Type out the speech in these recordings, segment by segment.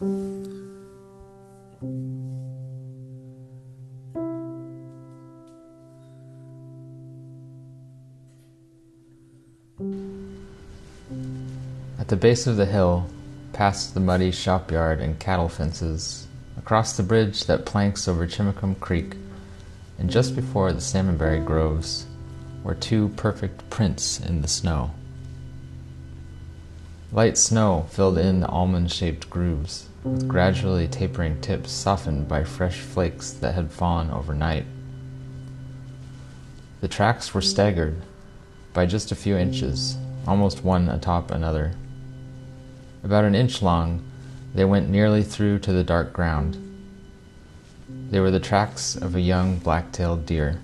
At the base of the hill, past the muddy shop yard and cattle fences, across the bridge that planks over Chimacum Creek, and just before the salmonberry groves, were two perfect prints in the snow. Light snow filled in the almond shaped grooves, with gradually tapering tips softened by fresh flakes that had fallen overnight. The tracks were staggered by just a few inches, almost one atop another. About an inch long, they went nearly through to the dark ground. They were the tracks of a young black tailed deer.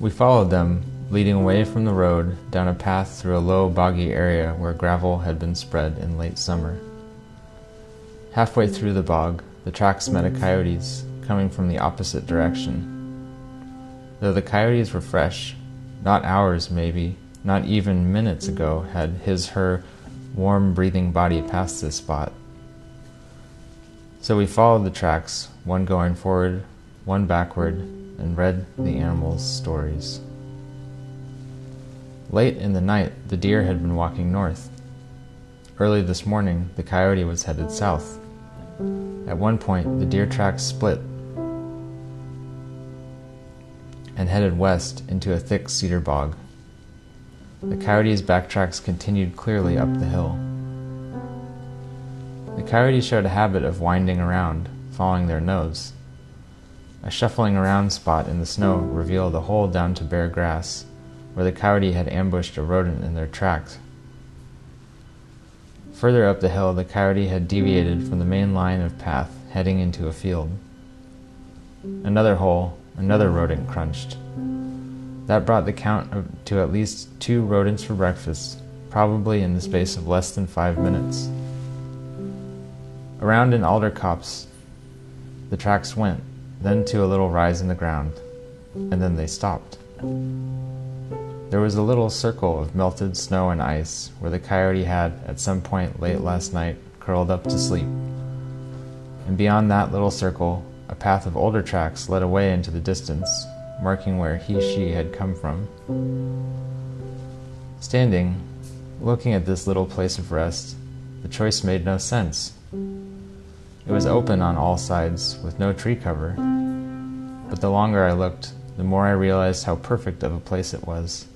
We followed them, leading away from the road down a path through a low, boggy area where gravel had been spread in late summer. Halfway through the bog, the tracks met a coyote's coming from the opposite direction. Though the coyotes were fresh, not hours maybe, not even minutes ago had his her warm breathing body passed this spot. So we followed the tracks, one going forward, one backward, and read the animals' stories. Late in the night, the deer had been walking north. Early this morning, the coyote was headed south. At one point, the deer tracks split and headed west into a thick cedar bog. The coyote's backtracks continued clearly up the hill. The coyote showed a habit of winding around, following their nose. A shuffling around spot in the snow revealed a hole down to bare grass, where the coyote had ambushed a rodent in their tracks. Further up the hill, the coyote had deviated from the main line of path, heading into a field. Another hole, another rodent crunched. That brought the count to at least two rodents for breakfast, probably in the space of less than five minutes. Around an alder copse, the tracks went, then to a little rise in the ground, and then they stopped. There was a little circle of melted snow and ice where the coyote had, at some point late last night, curled up to sleep. And beyond that little circle, a path of older tracks led away into the distance, marking where he she had come from. Standing, looking at this little place of rest, the choice made no sense. It was open on all sides, with no tree cover. But the longer I looked, the more I realized how perfect of a place it was.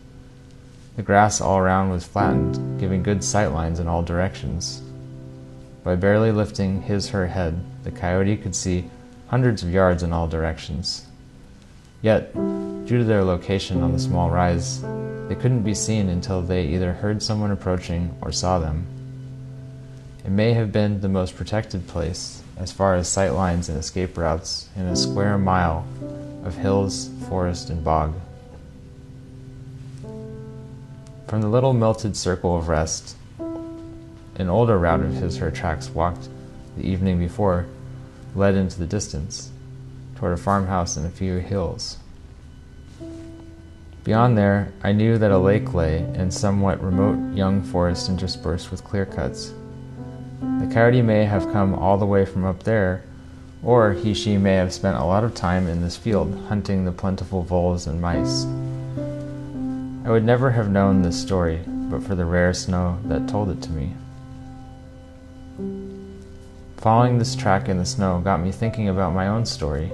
The grass all around was flattened, giving good sight lines in all directions. By barely lifting his her head, the coyote could see hundreds of yards in all directions. Yet, due to their location on the small rise, they couldn't be seen until they either heard someone approaching or saw them. It may have been the most protected place, as far as sight lines and escape routes, in a square mile of hills, forest, and bog. From the little melted circle of rest, an older route of his her tracks walked the evening before led into the distance toward a farmhouse and a few hills. Beyond there, I knew that a lake lay in somewhat remote young forest interspersed with clear cuts. The coyote may have come all the way from up there, or he she may have spent a lot of time in this field hunting the plentiful voles and mice. I would never have known this story but for the rare snow that told it to me. Following this track in the snow got me thinking about my own story.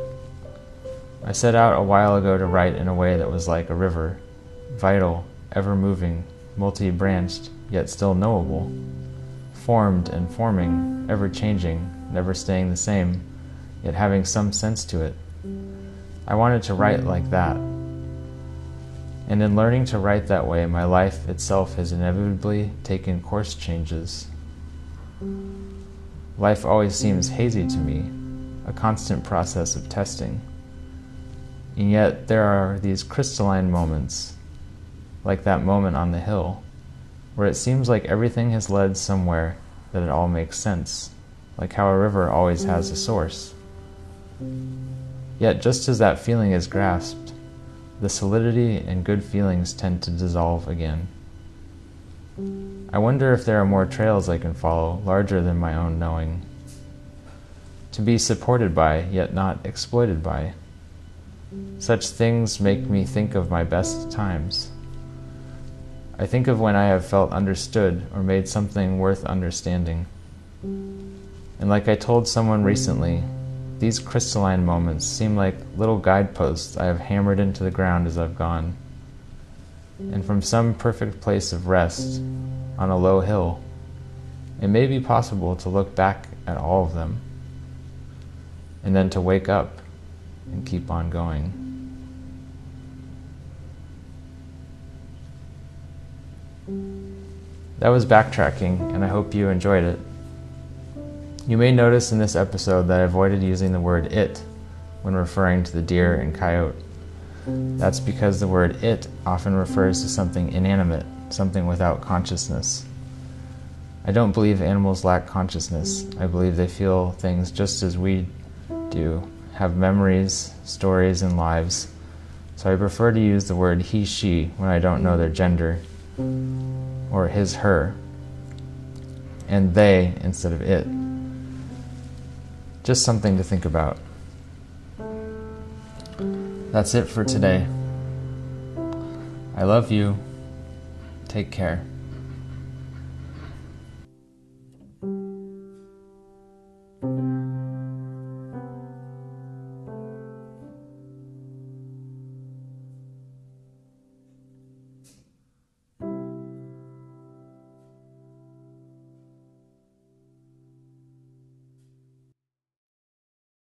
I set out a while ago to write in a way that was like a river, vital, ever moving, multi branched, yet still knowable, formed and forming, ever changing, never staying the same, yet having some sense to it. I wanted to write like that. And in learning to write that way, my life itself has inevitably taken course changes. Life always seems hazy to me, a constant process of testing. And yet there are these crystalline moments, like that moment on the hill, where it seems like everything has led somewhere that it all makes sense, like how a river always has a source. Yet just as that feeling is grasped, the solidity and good feelings tend to dissolve again. I wonder if there are more trails I can follow, larger than my own knowing. To be supported by, yet not exploited by. Such things make me think of my best times. I think of when I have felt understood or made something worth understanding. And like I told someone recently, these crystalline moments seem like little guideposts I have hammered into the ground as I've gone. And from some perfect place of rest on a low hill, it may be possible to look back at all of them and then to wake up and keep on going. That was backtracking, and I hope you enjoyed it. You may notice in this episode that I avoided using the word it when referring to the deer and coyote. That's because the word it often refers to something inanimate, something without consciousness. I don't believe animals lack consciousness. I believe they feel things just as we do, have memories, stories, and lives. So I prefer to use the word he, she when I don't know their gender, or his, her, and they instead of it. Just something to think about. That's it for today. I love you. Take care.